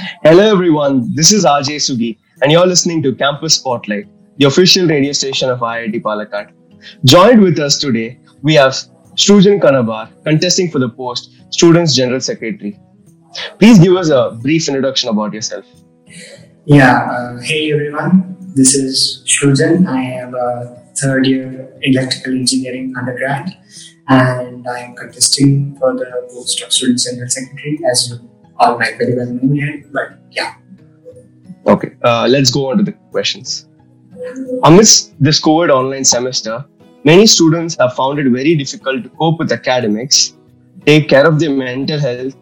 Hello, everyone. This is RJ Sugi, and you're listening to Campus Spotlight, the official radio station of IIT Palakkad. Joined with us today, we have Srujan Kanabar, contesting for the post Students General Secretary. Please give us a brief introduction about yourself. Yeah, uh, hey everyone. This is Srujan. I am a third year electrical engineering undergrad, and I am contesting for the post of Students General Secretary, as you all might very well know yet. But yeah, Okay, uh, let's go on to the questions. Amidst this COVID online semester, many students have found it very difficult to cope with academics, take care of their mental health,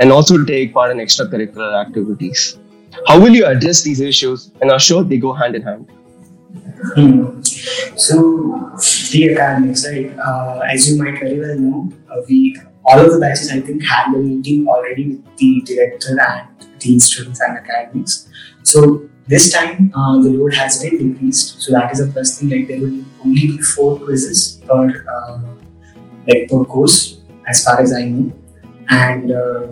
and also take part in extracurricular activities. How will you address these issues and assure they go hand in hand? Hmm. So the academics, right? Uh, as you might very well know, uh, we all of the batches I think had a meeting already with the director and the students and academics. So this time uh, the load has been decreased. So that is the first thing. Like there will only be four quizzes per uh, like per course, as far as I know, and uh,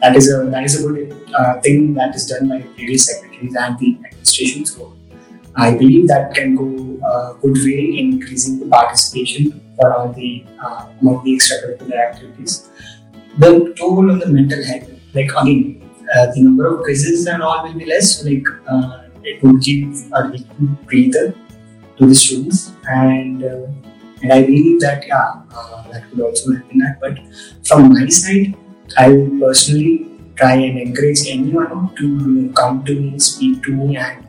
that is a that is a good uh, thing that is done by various secretaries and the administration. So I believe that can go a good way in increasing the participation for all the uh, among the extracurricular activities. The toll on the mental health, like again, uh, the number of quizzes and all will be less. Like uh, it would give a little breather to the students, and uh, and I believe that yeah, uh, that could also help in that. But from my side, I will personally try and encourage anyone to come to me, speak to me, and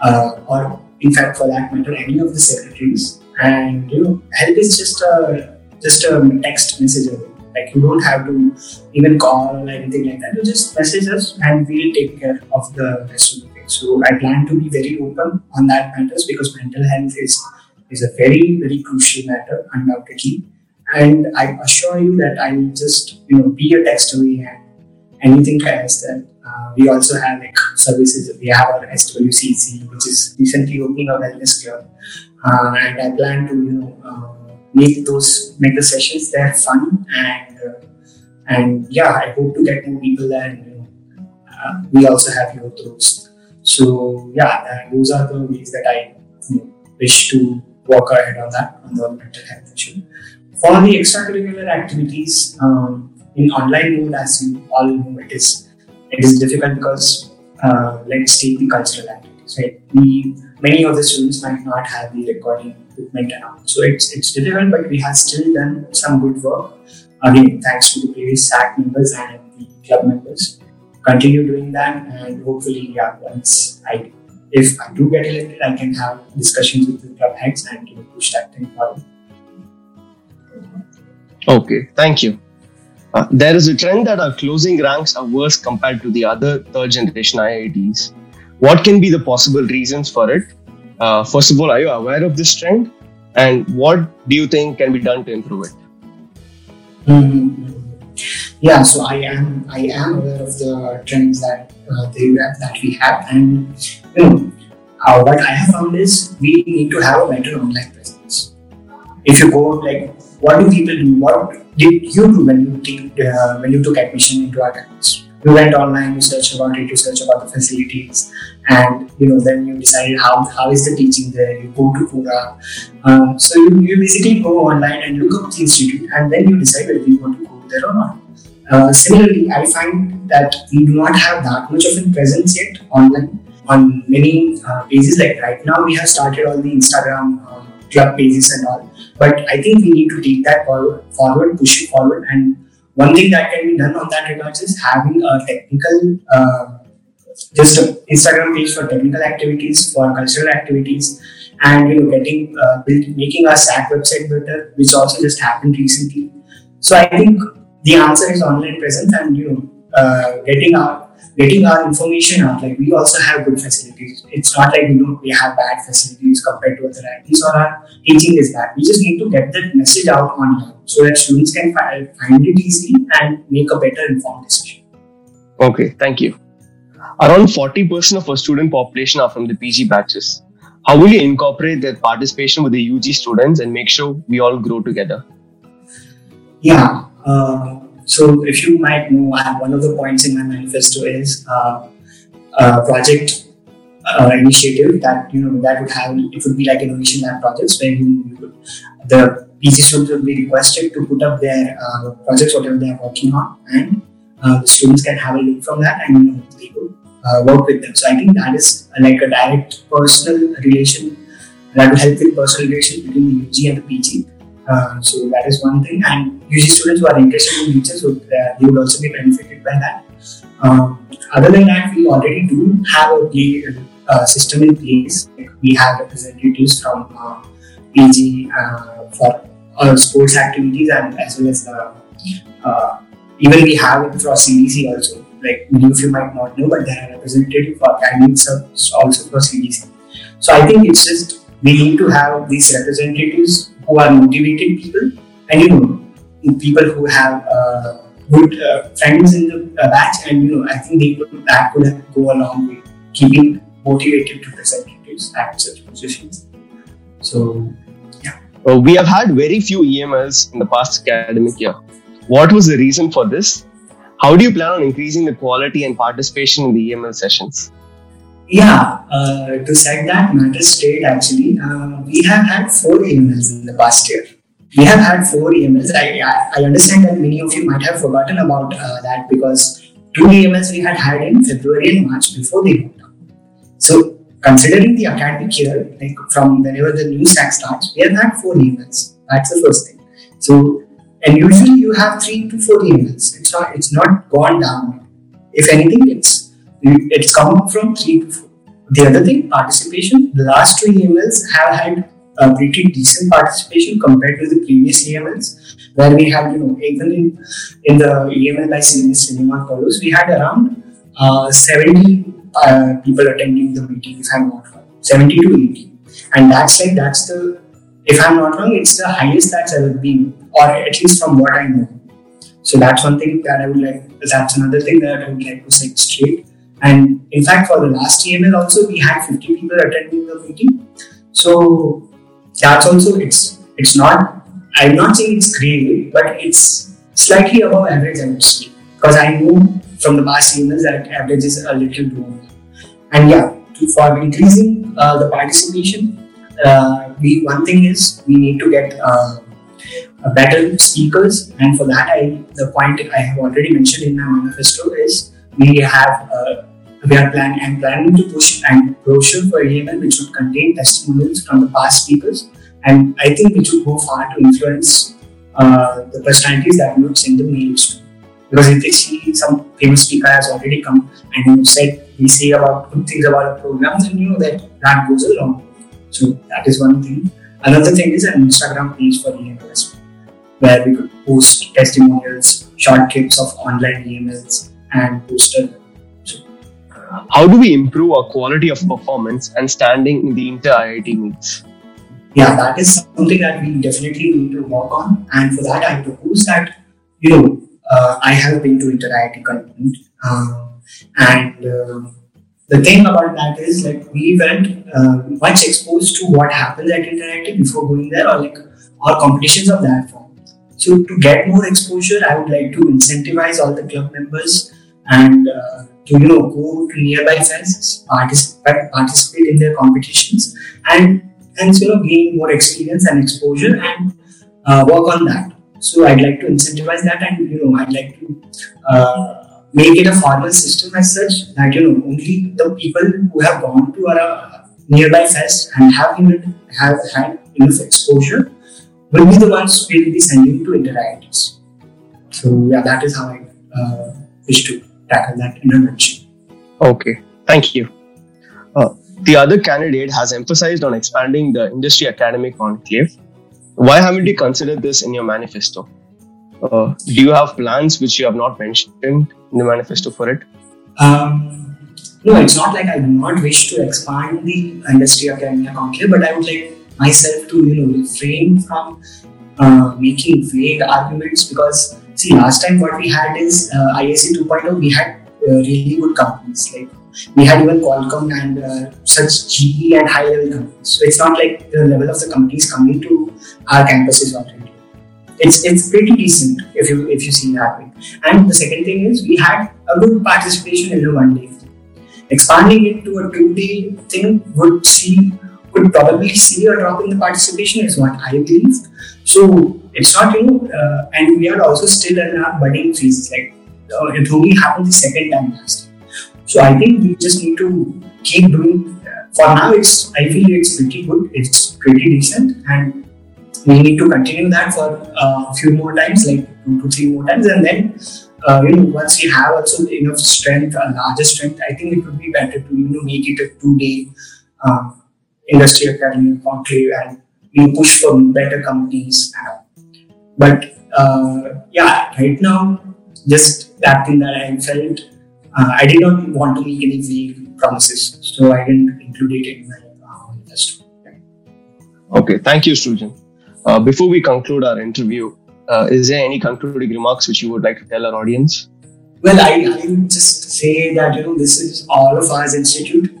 uh, or in fact for that matter any of the secretaries. And you know help is just a just a text message. Like you don't have to even call or anything like that. You just message us and we'll take care of the rest of the things so i plan to be very open on that matters because mental health is is a very very crucial matter undoubtedly. And i assure you that i will just you know be a text away and anything else that uh, we also have like services. We have our SWCC, which is recently opening a wellness club, uh, and I plan to you know uh, make those make the sessions there fun and uh, and yeah, I hope to get more people there. And, you know, uh, we also have youth groups. So yeah, those are the ways that I you know, wish to walk ahead on that on the mental health issue. For the extracurricular activities, um, in online mode, as you all know, it is it is difficult because uh, let's take the cultural activities, right? We many of the students might not have the recording equipment and so it's it's difficult, but we have still done some good work. Again, thanks to the previous SAC members and the club members. Continue doing that, and hopefully, yeah, once I if I do get elected, I can have discussions with the club heads and you know, push that thing forward. Okay, thank you. Uh, there is a trend that our closing ranks are worse compared to the other third generation IITs. What can be the possible reasons for it? Uh, first of all, are you aware of this trend? And what do you think can be done to improve it? Mm-hmm. Yeah, so I am I am aware of the trends that uh, they that we have, and you know uh, what I have found is we need to have a better online presence. If you go like, what do people do? What did you do when you take, uh, when you took admission into our campus? You went online, you searched about it, you searched about the facilities, and you know then you decided how, how is the teaching there. You go to Quora, uh, so you, you basically go online and look up the institute, and then you decide whether you want to go there or not. Uh, similarly, I find that we do not have that much of a presence yet online on many uh, pages. Like right now, we have started all the Instagram uh, club pages and all, but I think we need to take that forward, push it forward. And one thing that can be done on that regards is having a technical, uh, just an Instagram page for technical activities, for cultural activities, and you know, getting uh, making our SAC website better, which also just happened recently. So I think the answer is online presence and you know uh, getting our getting our information out. Like we also have good facilities. It's not like you know we have bad facilities compared to other IITs or our teaching is bad. We just need to get that message out online so that students can find, find it easily and make a better informed decision. Okay, thank you. Around 40% of our student population are from the PG batches. How will you incorporate their participation with the UG students and make sure we all grow together? Yeah. Uh, so if you might know, one of the points in my manifesto is uh, a project uh, initiative that you know that would have it would be like innovation lab projects where you, would, the PG students would be requested to put up their uh, projects whatever they are working on and uh, the students can have a look from that and you know, they could uh, work with them. So I think that is like a direct personal relation that will help with personal relation between the UG and the PG. Uh, so that is one thing. And UG students who are interested in nature, so uh, they would also be benefited by that. Um, other than that, we already do have a play, uh, system in place. We have representatives from uh, PG uh, for sports activities and as well as the even we have it for CDC also. Like many of you might not know, but there are representatives for academics also for CDC. So I think it's just we need to have these representatives who are motivated people and you know people who have uh, good uh, friends in the uh, batch and you know I think they could, that could go a long way keeping motivated representatives at such positions. So yeah. Well, we have had very few EMLs in the past academic year. What was the reason for this? How do you plan on increasing the quality and participation in the EML sessions? Yeah, uh, to set that matter straight, actually, uh, we have had four EMLs in the past year. We have had four EMLs. I, I, understand that many of you might have forgotten about uh, that because two EMLs we had had in February and March before the lockdown. So, considering the academic year, like from whenever the new stack starts, we have had four EMLs. That's the first thing. So, and usually you have three to four EMLs. It's not it's not gone down. If anything, it's it's come from three to four. The other thing, participation. The last two EMLs have had a pretty decent participation compared to the previous EMLs, where we had, you know, even in, in the EML by Cinema Colors, we had around uh, 70 uh, people attending the meeting, if I'm not wrong, 70 to 80. And that's like, that's the, if I'm not wrong, it's the highest that's ever been, or at least from what I know. So that's one thing that I would like, that's another thing that I would like to set straight. And in fact, for the last EML also, we had 50 people attending the meeting. So that's also, it's it's not, I'm not saying it's great, but it's slightly above average, I would say. Because I know from the past EMLs that average is a little lower. And yeah, to, for increasing uh, the participation, uh, we one thing is we need to get uh, better speakers, and for that, I the point I have already mentioned in my manifesto is we have uh, we are planning and planning to push a brochure for EML which would contain testimonials from the past speakers, and I think which would go far to influence uh, the personalities that we would send the mails to. Because if they see some famous speaker has already come and you said we say about good things about a program, then you know that that goes along. So that is one thing. Another thing is an Instagram page for EML as well, where we could post testimonials, short clips of online EMLs, and poster. How do we improve our quality of performance and standing in the inter IIT meets? Yeah, that is something that we definitely need to work on. And for that, I propose that, you know, uh, I have been to inter IIT content. Um, and uh, the thing about that is like we weren't uh, much exposed to what happens at inter IIT before going there or like or competitions of that form so to get more exposure i would like to incentivize all the club members and uh, to you know go to nearby fests participate participate in their competitions and and you know gain more experience and exposure and uh, work on that. So i'd like to incentivize that and you know i'd like to uh, make it a formal system as such that you know only the people who have gone to a nearby fest and have have had enough exposure will be the ones who will be sending to inter So yeah, that is how I uh, wish to tackle that in a nutshell. Okay, thank you. Uh, the other candidate has emphasized on expanding the industry academia conclave. Why haven't you considered this in your manifesto? Uh, do you have plans which you have not mentioned in the manifesto for it? Um, no, it's not like I do not wish to expand the industry academia conclave, but I would like myself to you know refrain from uh, making vague arguments because see last time what we had is uh, IISc 2.0 we had uh, really good companies like we had even Qualcomm and uh, such GE and high level companies. So it's not like the level of the companies coming to our campuses already. it's it's pretty decent if you if you see that way. And the second thing is we had a good participation in a one day. Expanding it to a two day thing would see could probably see a drop in the participation is what I believe. So it's not you know, uh, and we are also still in our budding phase. Like uh, it only happened the second time last time. So I think we just need to keep doing. For now, it's I feel it's pretty good. It's pretty decent, and we need to continue that for uh, a few more times, like two to three more times, and then uh, you know once we have also enough strength, a larger strength, I think it would be better to you know make it a two-day uh, industry academy conclave and we push for better companies. But uh, yeah, right now, just that thing that I felt, uh, I did not want to make any vague promises, so I didn't include it in my uh, manifesto. Okay, thank you, Srujan. Uh, before we conclude our interview, uh, is there any concluding remarks which you would like to tell our audience? Well, I, I would just say that you know this is all of us institute,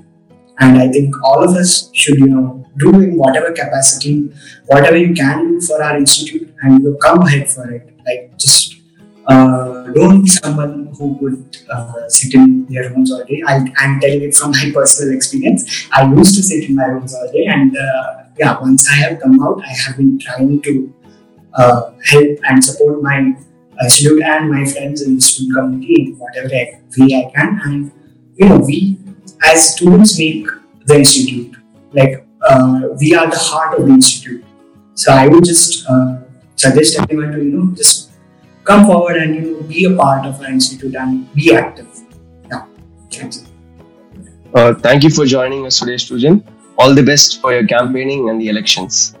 and I think all of us should you know do in whatever capacity, whatever you can do for our institute, and you come ahead for it. Like just uh, don't be someone who would uh, sit in their rooms all day. I, am telling it from my personal experience. I used to sit in my rooms all day, and uh, yeah, once I have come out, I have been trying to uh, help and support my institute and my friends in the student community in whatever way I can. And you know, we as students make the institute. Like uh, we are the heart of the institute. So I would just uh, suggest everyone to you know just come forward and you know be a part of our institute and be active. Yeah, thanks. Uh, thank you for joining us today, Srujan. All the best for your campaigning and the elections.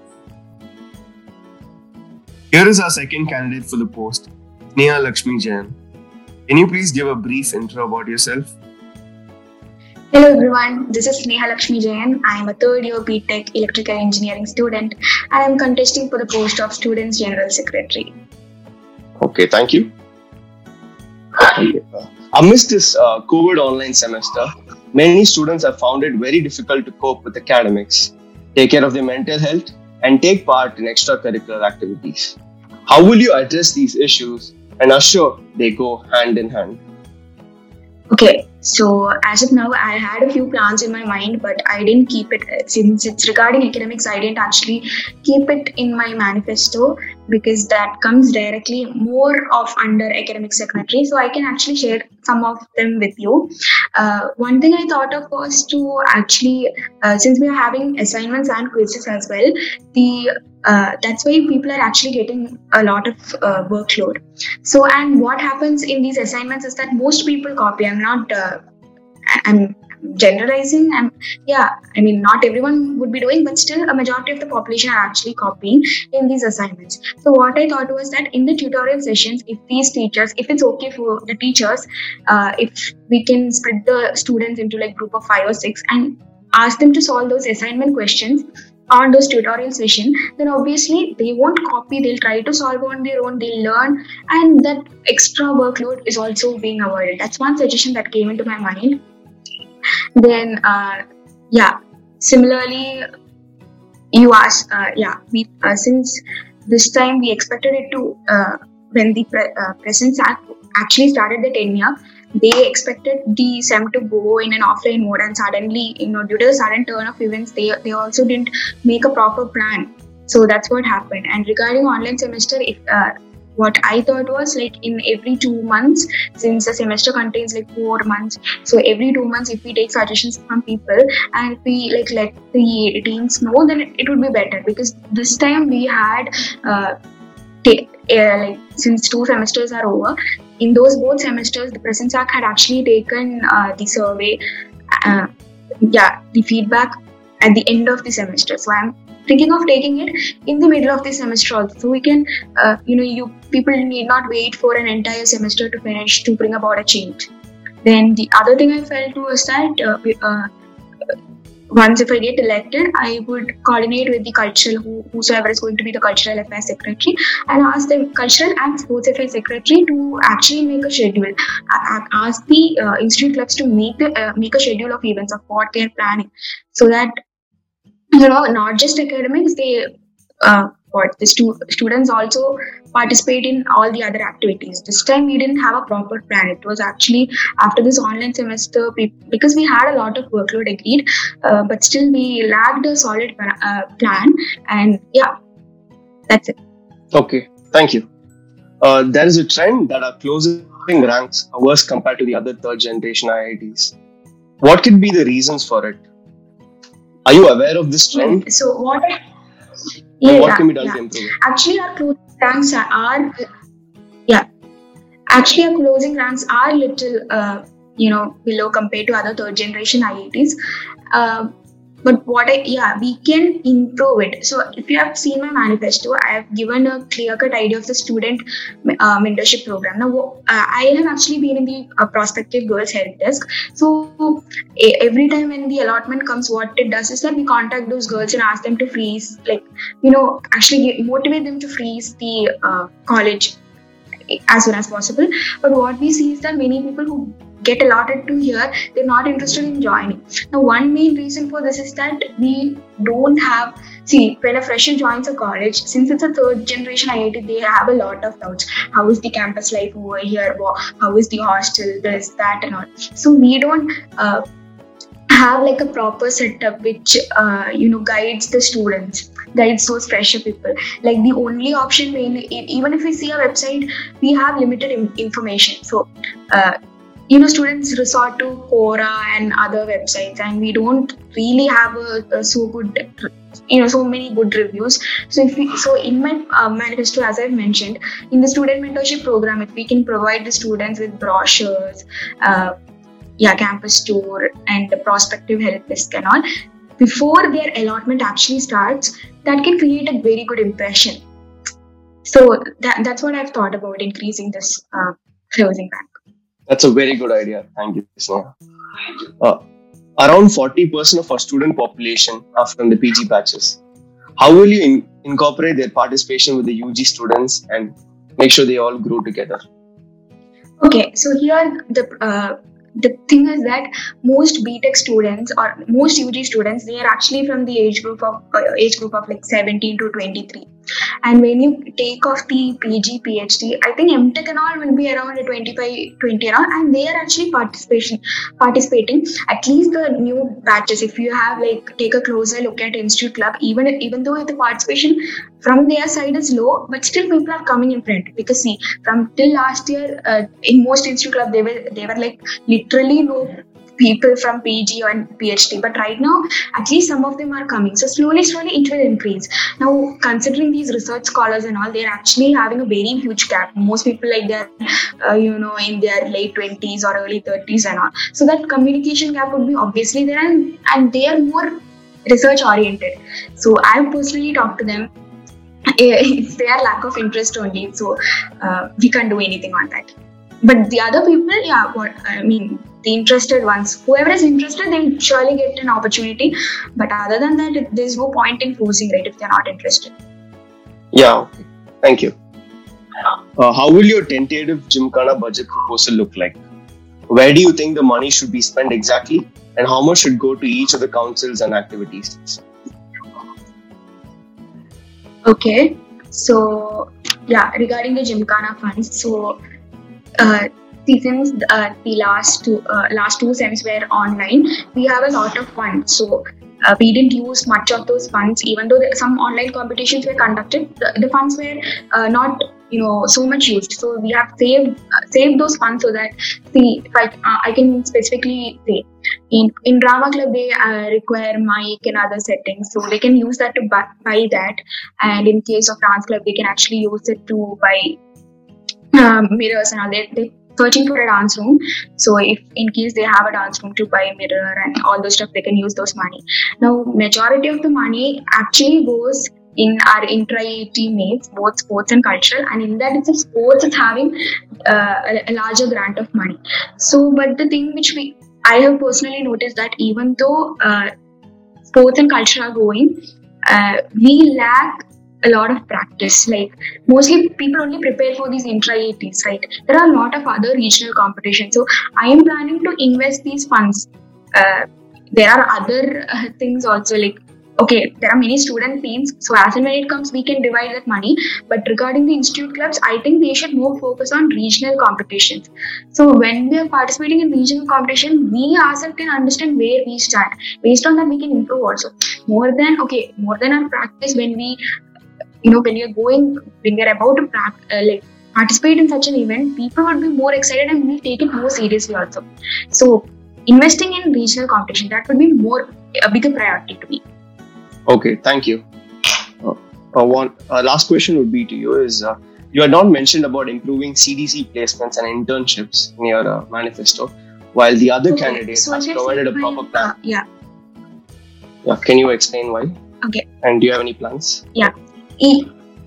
Here is our second candidate for the post, Sneha Lakshmi Jain. Can you please give a brief intro about yourself? Hello everyone, this is Sneha Lakshmi Jain. I am a third year BTech electrical engineering student and I am contesting for the post of Students General Secretary. Okay, thank you. Amidst this uh, COVID online semester, many students have found it very difficult to cope with academics, take care of their mental health, and take part in extracurricular activities. How will you address these issues and assure they go hand in hand? Okay, so as of now, I had a few plans in my mind, but I didn't keep it uh, since it's regarding academics. I didn't actually keep it in my manifesto because that comes directly more of under academic secretary. So I can actually share some of them with you. Uh, one thing I thought of was to actually, uh, since we are having assignments and quizzes as well, the uh, that's why people are actually getting a lot of uh, workload so and what happens in these assignments is that most people copy i'm not uh, i'm generalizing and yeah i mean not everyone would be doing but still a majority of the population are actually copying in these assignments. So what i thought was that in the tutorial sessions if these teachers if it's okay for the teachers uh, if we can split the students into like group of five or six and ask them to solve those assignment questions on those tutorial session then obviously they won't copy they'll try to solve on their own they'll learn and that extra workload is also being avoided. That's one suggestion that came into my mind then uh, yeah similarly you asked uh, yeah we uh, since this time we expected it to uh, when the pre- uh, present SAC actually started the tenure they expected the SEM to go in an offline mode, and suddenly, you know, due to the sudden turn of events, they they also didn't make a proper plan. So that's what happened. And regarding online semester, if uh, what I thought was like in every two months, since the semester contains like four months, so every two months, if we take suggestions from people and we like let the teams know, then it, would be better because this time we had. Uh, t- uh, like since two semesters are over, in those both semesters, the PresentSAC had actually taken uh, the survey, uh, yeah, the feedback at the end of the semester. So I'm thinking of taking it in the middle of the semester also. So we can, uh, you know, you people need not wait for an entire semester to finish to bring about a change. Then the other thing I felt was that uh, uh, once if I get elected, I would coordinate with the cultural, who, whosoever is going to be the cultural affairs secretary, and ask the cultural and sports affairs secretary to actually make a schedule. Ask the uh, institute clubs to make the uh, make a schedule of events of what they are planning, so that you know not just academics, they uh, what the stu- students also participate in all the other activities. This time we didn't have a proper plan. It was actually after this online semester we, because we had a lot of workload agreed, uh, but still we lacked a solid uh, plan. And yeah, that's it. Okay, thank you. Uh, there is a trend that our closing ranks are worse compared to the other third generation IITs. What could be the reasons for it? Are you aware of this trend? So what? Yeah, what can be done yeah. to improve it? Actually, our closing ranks are, yeah. Actually, our closing ranks are little, uh, you know, below compared to other third generation IITs. Uh, but what I yeah we can improve it. So if you have seen my manifesto, I have given a clear cut idea of the student uh, mentorship program. Now uh, I have actually been in the uh, prospective girls help desk. So every time when the allotment comes, what it does is that we contact those girls and ask them to freeze, like you know, actually motivate them to freeze the uh, college as soon as possible. But what we see is that many people who get allotted to here, they're not interested in joining. Now, one main reason for this is that we don't have. See, when a fresher joins a college, since it's a third generation IIT, they have a lot of doubts. How is the campus life over here? How is the hostel? This, that, and all. So we don't. Uh, have like a proper setup which uh, you know guides the students guides those fresher people like the only option when even if we see a website we have limited information so uh, you know students resort to quora and other websites and we don't really have a, a so good you know so many good reviews. So if we so in my uh, manifesto as i've mentioned in the student mentorship program if we can provide the students with brochures uh, yeah campus tour and the prospective help desk and all before their allotment actually starts that can create a very good impression. So that, that's what i've thought about increasing this uh, closing rank that's a very good idea. Thank you, Sneha. Uh, around 40% of our student population are from the PG batches. How will you in- incorporate their participation with the UG students and make sure they all grow together? Okay, so here the uh, the thing is that most BTech students or most UG students they are actually from the age group of uh, age group of like 17 to 23 and when you take off the PG PhD I think MTech and all will be around 25 20 around and they are actually participation participating. At least the new batches if you have like take a closer look at institute club even even though the participation from their side is low but still people are coming in front. Because see from till last year uh, in most institute club they were they were like literally no people from PG and PhD, but right now at least some of them are coming. So slowly, slowly it will increase. Now, considering these research scholars and all, they're actually having a very huge gap. Most people like they're, uh, you know, in their late twenties or early thirties and all. So that communication gap would be obviously there, and and they are more research oriented. So I've personally talk to them it's their lack of interest only so uh, we can't do anything on that but the other people yeah what i mean the interested ones. Whoever is interested they'll surely get an opportunity. But other than that there's no point in forcing right if they're not interested. Yeah. Thank you. Uh, how will your tentative gymkhana budget proposal look like? Where do you think the money should be spent exactly? And how much should go to each of the councils and activities? Okay. So yeah regarding the gymkhana funds so uh, since uh, the last two uh, last two sems were online, we have a lot of funds. So uh, we didn't use much of those funds, even though some online competitions were conducted. The, the funds were uh, not you know so much used. So we have saved uh, saved those funds so that see if I uh, I can specifically say in in drama club they require mic and other settings, so they can use that to buy, buy that. And in case of dance club, they can actually use it to buy um, mirrors and all they, they searching for a dance room. So if in case they have a dance room to buy a mirror and all those stuff they can use those money. Now majority of the money actually goes in our inter-IIT meets, both sports and cultural, and in that itself, sports is having uh, a, a, larger grant of money. So, but the thing which we I have personally noticed that even though uh, sports and culture are going, uh, we lack a lot of practice. Like mostly people only prepare for these inter IITs, right? There are a lot of other regional competitions. So I am planning to invest these funds. Uh, there are other uh, things also like okay, there are many student teams, so as and when it comes, we can divide that money. But regarding the institute clubs, I think they should more focus on regional competitions. So when we are participating in regional competition, we ourselves can understand where we stand. Based on that, we can improve also. More than okay, more than our practice when we, you know, when you're going, when you're about to practice, uh, like participate in such an event, people would be more excited and will take it more seriously also. So investing in regional competition that would be more a bigger priority to me. Okay, thank you. Uh, uh, one uh, last question would be to you is uh, you had not mentioned about improving CDC placements and internships in your uh, manifesto, while the other Okay, candidates so have provided a proper plan. yeah. Yeah, can you explain why? Okay. And do you have any plans? E-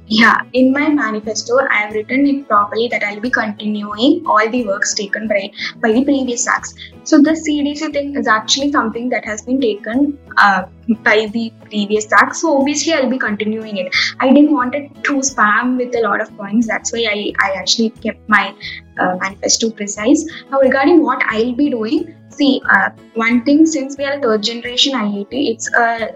yeah, in my manifesto, I have written it properly that I'll be continuing all the works taken by, by the previous acts. So the CDC thing is actually something that has been taken uh, by the previous acts. So obviously, I'll be continuing it. I didn't want it to spam with a lot of points. That's why I, I actually kept my uh, manifesto precise. Now, regarding what I'll be doing, see, uh, one thing since we are a third generation IIT, it's a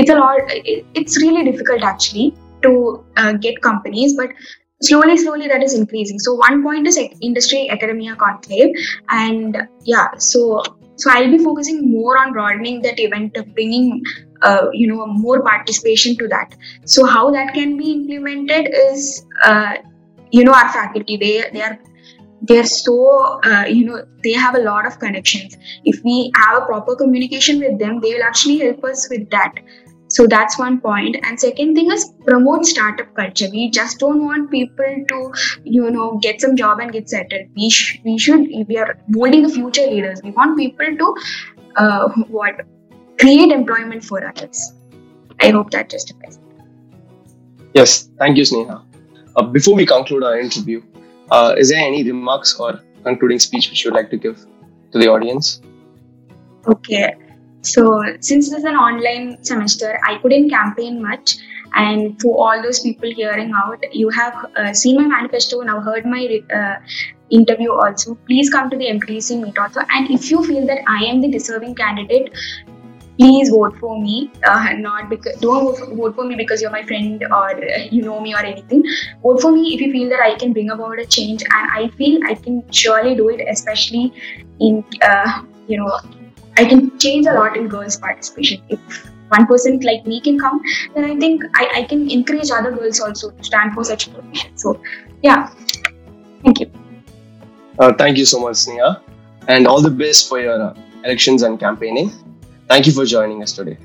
it's a lot. It, it's really difficult actually to uh, get companies, but slowly, slowly that is increasing. So one point is industry academia conclave, and yeah, so so I'll be focusing more on broadening that event, bringing uh, you know more participation to that. So how that can be implemented is uh, you know our faculty they they are they're so uh, you know they have a lot of connections if we have a proper communication with them they will actually help us with that so that's one point. and second thing is promote startup culture we just don't want people to you know get some job and get settled we, sh- we should we are molding the future leaders we want people to uh, what create employment for others i hope that justifies Yes, thank you, Sneha. Uh, before we conclude our interview, uh, is there any remarks or concluding speech which you would like to give to the audience? Okay. So since this is an online semester, I couldn't campaign much. And for all those people hearing out, you have uh, seen my manifesto, now heard my uh, interview also. Please come to the MTC meet also. And if you feel that I am the deserving candidate, please vote for me. Uh, not because don't vote- vote for me because you're my friend or uh, you know me or anything. Vote for me if you feel that I can bring about a change, and I feel I can surely do it, especially in uh, you know I can change a lot in girls' participation. If one person like me can come, then I think I, I can encourage other girls also to stand for such position. So, yeah. Thank you. Uh, thank you so much, Sneha, and all the best for your uh, elections and campaigning. Thank you for joining us today.